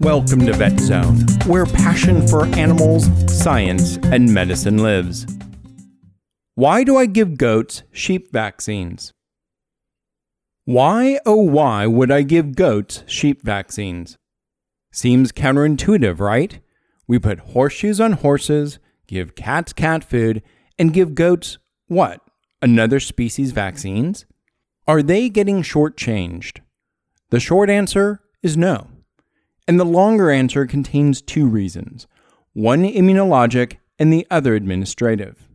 Welcome to Vet Zone, where passion for animals, science, and medicine lives. Why do I give goats sheep vaccines? Why, oh, why would I give goats sheep vaccines? Seems counterintuitive, right? We put horseshoes on horses, give cats cat food, and give goats what? Another species vaccines? Are they getting shortchanged? The short answer is no. And the longer answer contains two reasons one immunologic and the other administrative.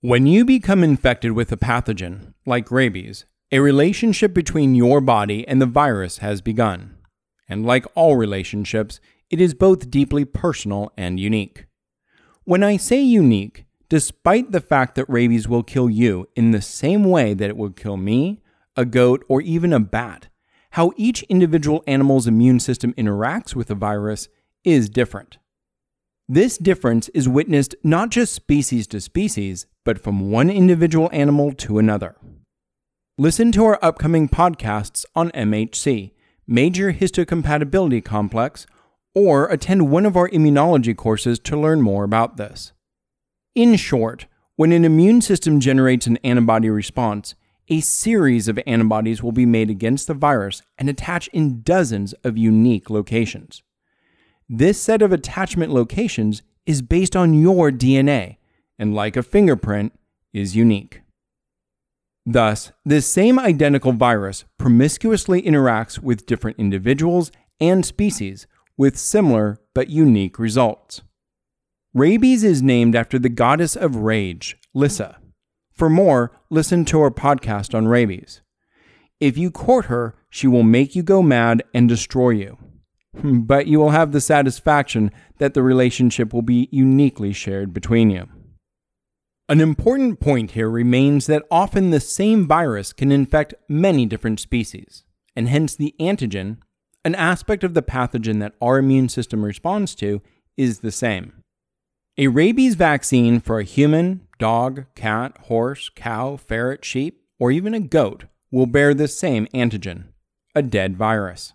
When you become infected with a pathogen, like rabies, a relationship between your body and the virus has begun. And like all relationships, it is both deeply personal and unique. When I say unique, despite the fact that rabies will kill you in the same way that it would kill me, a goat, or even a bat, how each individual animal's immune system interacts with a virus is different. This difference is witnessed not just species to species, but from one individual animal to another. Listen to our upcoming podcasts on MHC, Major Histocompatibility Complex, or attend one of our immunology courses to learn more about this. In short, when an immune system generates an antibody response, a series of antibodies will be made against the virus and attach in dozens of unique locations. This set of attachment locations is based on your DNA, and like a fingerprint, is unique. Thus, this same identical virus promiscuously interacts with different individuals and species with similar but unique results. Rabies is named after the goddess of rage, Lyssa. For more, listen to our podcast on rabies. If you court her, she will make you go mad and destroy you. But you will have the satisfaction that the relationship will be uniquely shared between you. An important point here remains that often the same virus can infect many different species, and hence the antigen, an aspect of the pathogen that our immune system responds to, is the same. A rabies vaccine for a human, dog, cat, horse, cow, ferret, sheep, or even a goat will bear the same antigen, a dead virus.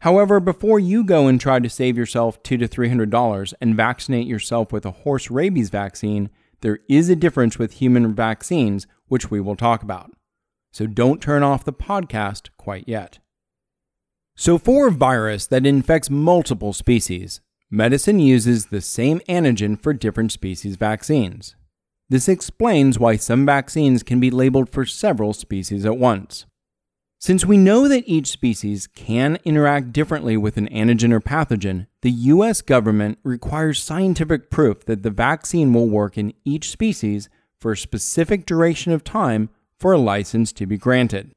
However, before you go and try to save yourself two to three hundred dollars and vaccinate yourself with a horse rabies vaccine, there is a difference with human vaccines, which we will talk about. So don't turn off the podcast quite yet. So, for a virus that infects multiple species, medicine uses the same antigen for different species vaccines. This explains why some vaccines can be labeled for several species at once. Since we know that each species can interact differently with an antigen or pathogen, the US government requires scientific proof that the vaccine will work in each species for a specific duration of time for a license to be granted.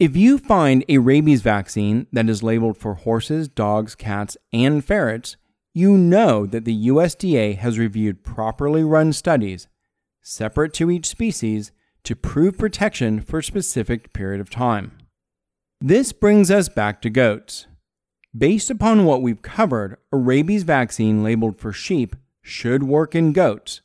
If you find a rabies vaccine that is labeled for horses, dogs, cats, and ferrets, you know that the USDA has reviewed properly run studies, separate to each species, to prove protection for a specific period of time. This brings us back to goats. Based upon what we've covered, a rabies vaccine labeled for sheep should work in goats.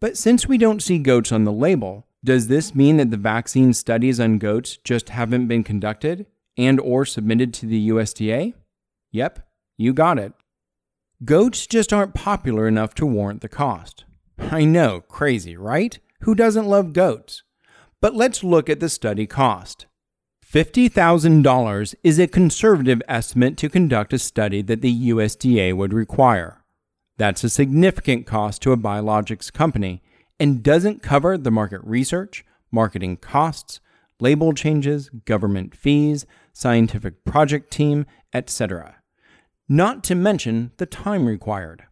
But since we don't see goats on the label, does this mean that the vaccine studies on goats just haven't been conducted and or submitted to the USDA? Yep, you got it. Goats just aren't popular enough to warrant the cost. I know, crazy, right? Who doesn't love goats? But let's look at the study cost. $50,000 is a conservative estimate to conduct a study that the USDA would require. That's a significant cost to a biologics company and doesn't cover the market research, marketing costs, label changes, government fees, scientific project team, etc not to mention the time required.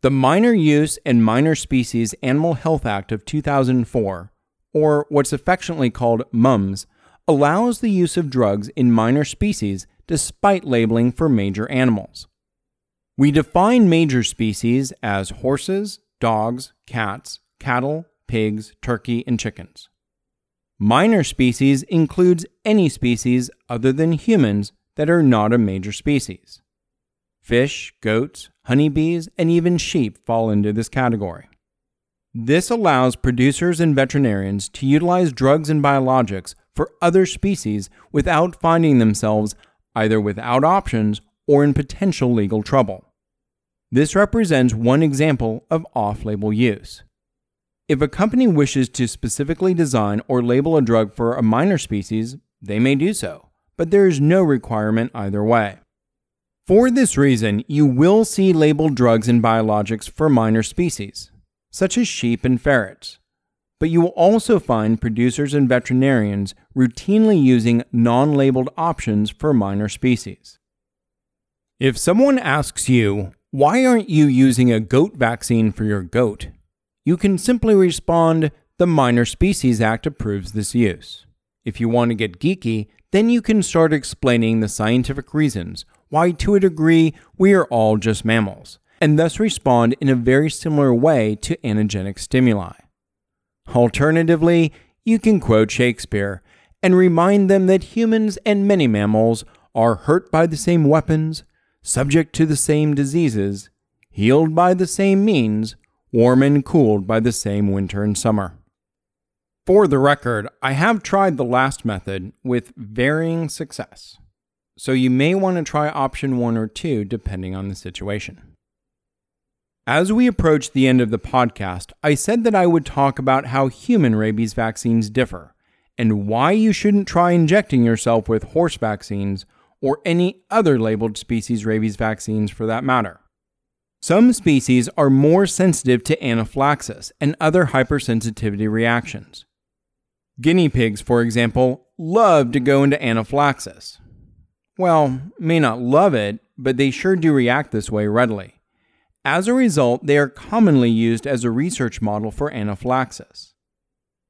The Minor Use and Minor Species Animal Health Act of 2004, or what's affectionately called MUMS, allows the use of drugs in minor species despite labeling for major animals. We define major species as horses, dogs, cats, cattle, pigs, turkey, and chickens. Minor species includes any species other than humans that are not a major species. Fish, goats, honeybees, and even sheep fall into this category. This allows producers and veterinarians to utilize drugs and biologics for other species without finding themselves either without options or in potential legal trouble. This represents one example of off label use. If a company wishes to specifically design or label a drug for a minor species, they may do so, but there is no requirement either way. For this reason, you will see labeled drugs and biologics for minor species, such as sheep and ferrets. But you will also find producers and veterinarians routinely using non labeled options for minor species. If someone asks you, why aren't you using a goat vaccine for your goat? You can simply respond, the Minor Species Act approves this use. If you want to get geeky, then you can start explaining the scientific reasons why, to a degree, we are all just mammals, and thus respond in a very similar way to antigenic stimuli. Alternatively, you can quote Shakespeare and remind them that humans and many mammals are hurt by the same weapons, subject to the same diseases, healed by the same means, warm and cooled by the same winter and summer. For the record, I have tried the last method with varying success, so you may want to try option one or two depending on the situation. As we approach the end of the podcast, I said that I would talk about how human rabies vaccines differ and why you shouldn't try injecting yourself with horse vaccines or any other labeled species rabies vaccines for that matter. Some species are more sensitive to anaphylaxis and other hypersensitivity reactions. Guinea pigs, for example, love to go into anaphylaxis. Well, may not love it, but they sure do react this way readily. As a result, they are commonly used as a research model for anaphylaxis.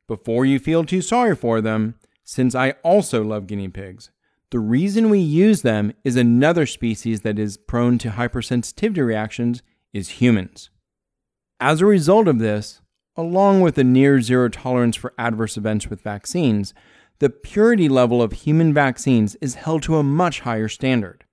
Before you feel too sorry for them, since I also love guinea pigs, the reason we use them is another species that is prone to hypersensitivity reactions is humans. As a result of this, along with a near zero tolerance for adverse events with vaccines, the purity level of human vaccines is held to a much higher standard.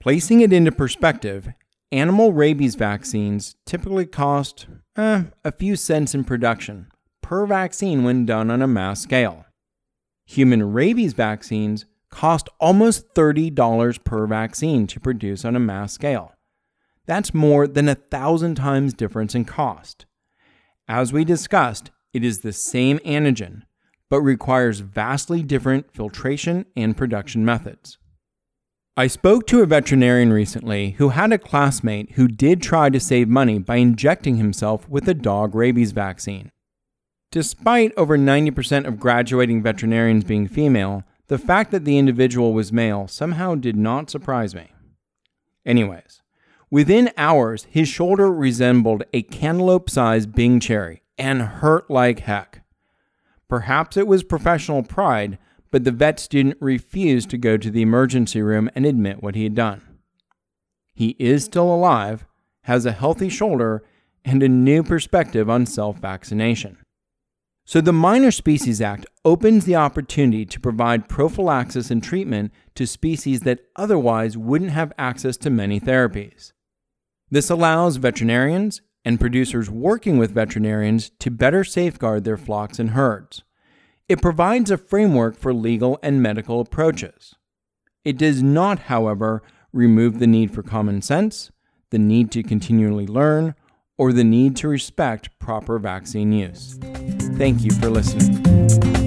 Placing it into perspective, animal rabies vaccines typically cost eh, a few cents in production per vaccine when done on a mass scale. Human rabies vaccines cost almost $30 per vaccine to produce on a mass scale. That's more than a thousand times difference in cost. As we discussed, it is the same antigen, but requires vastly different filtration and production methods. I spoke to a veterinarian recently who had a classmate who did try to save money by injecting himself with a dog rabies vaccine. Despite over 90% of graduating veterinarians being female, the fact that the individual was male somehow did not surprise me. Anyways, within hours, his shoulder resembled a cantaloupe sized Bing cherry and hurt like heck. Perhaps it was professional pride, but the vet student refused to go to the emergency room and admit what he had done. He is still alive, has a healthy shoulder, and a new perspective on self vaccination. So, the Minor Species Act opens the opportunity to provide prophylaxis and treatment to species that otherwise wouldn't have access to many therapies. This allows veterinarians and producers working with veterinarians to better safeguard their flocks and herds. It provides a framework for legal and medical approaches. It does not, however, remove the need for common sense, the need to continually learn, or the need to respect proper vaccine use. Thank you for listening.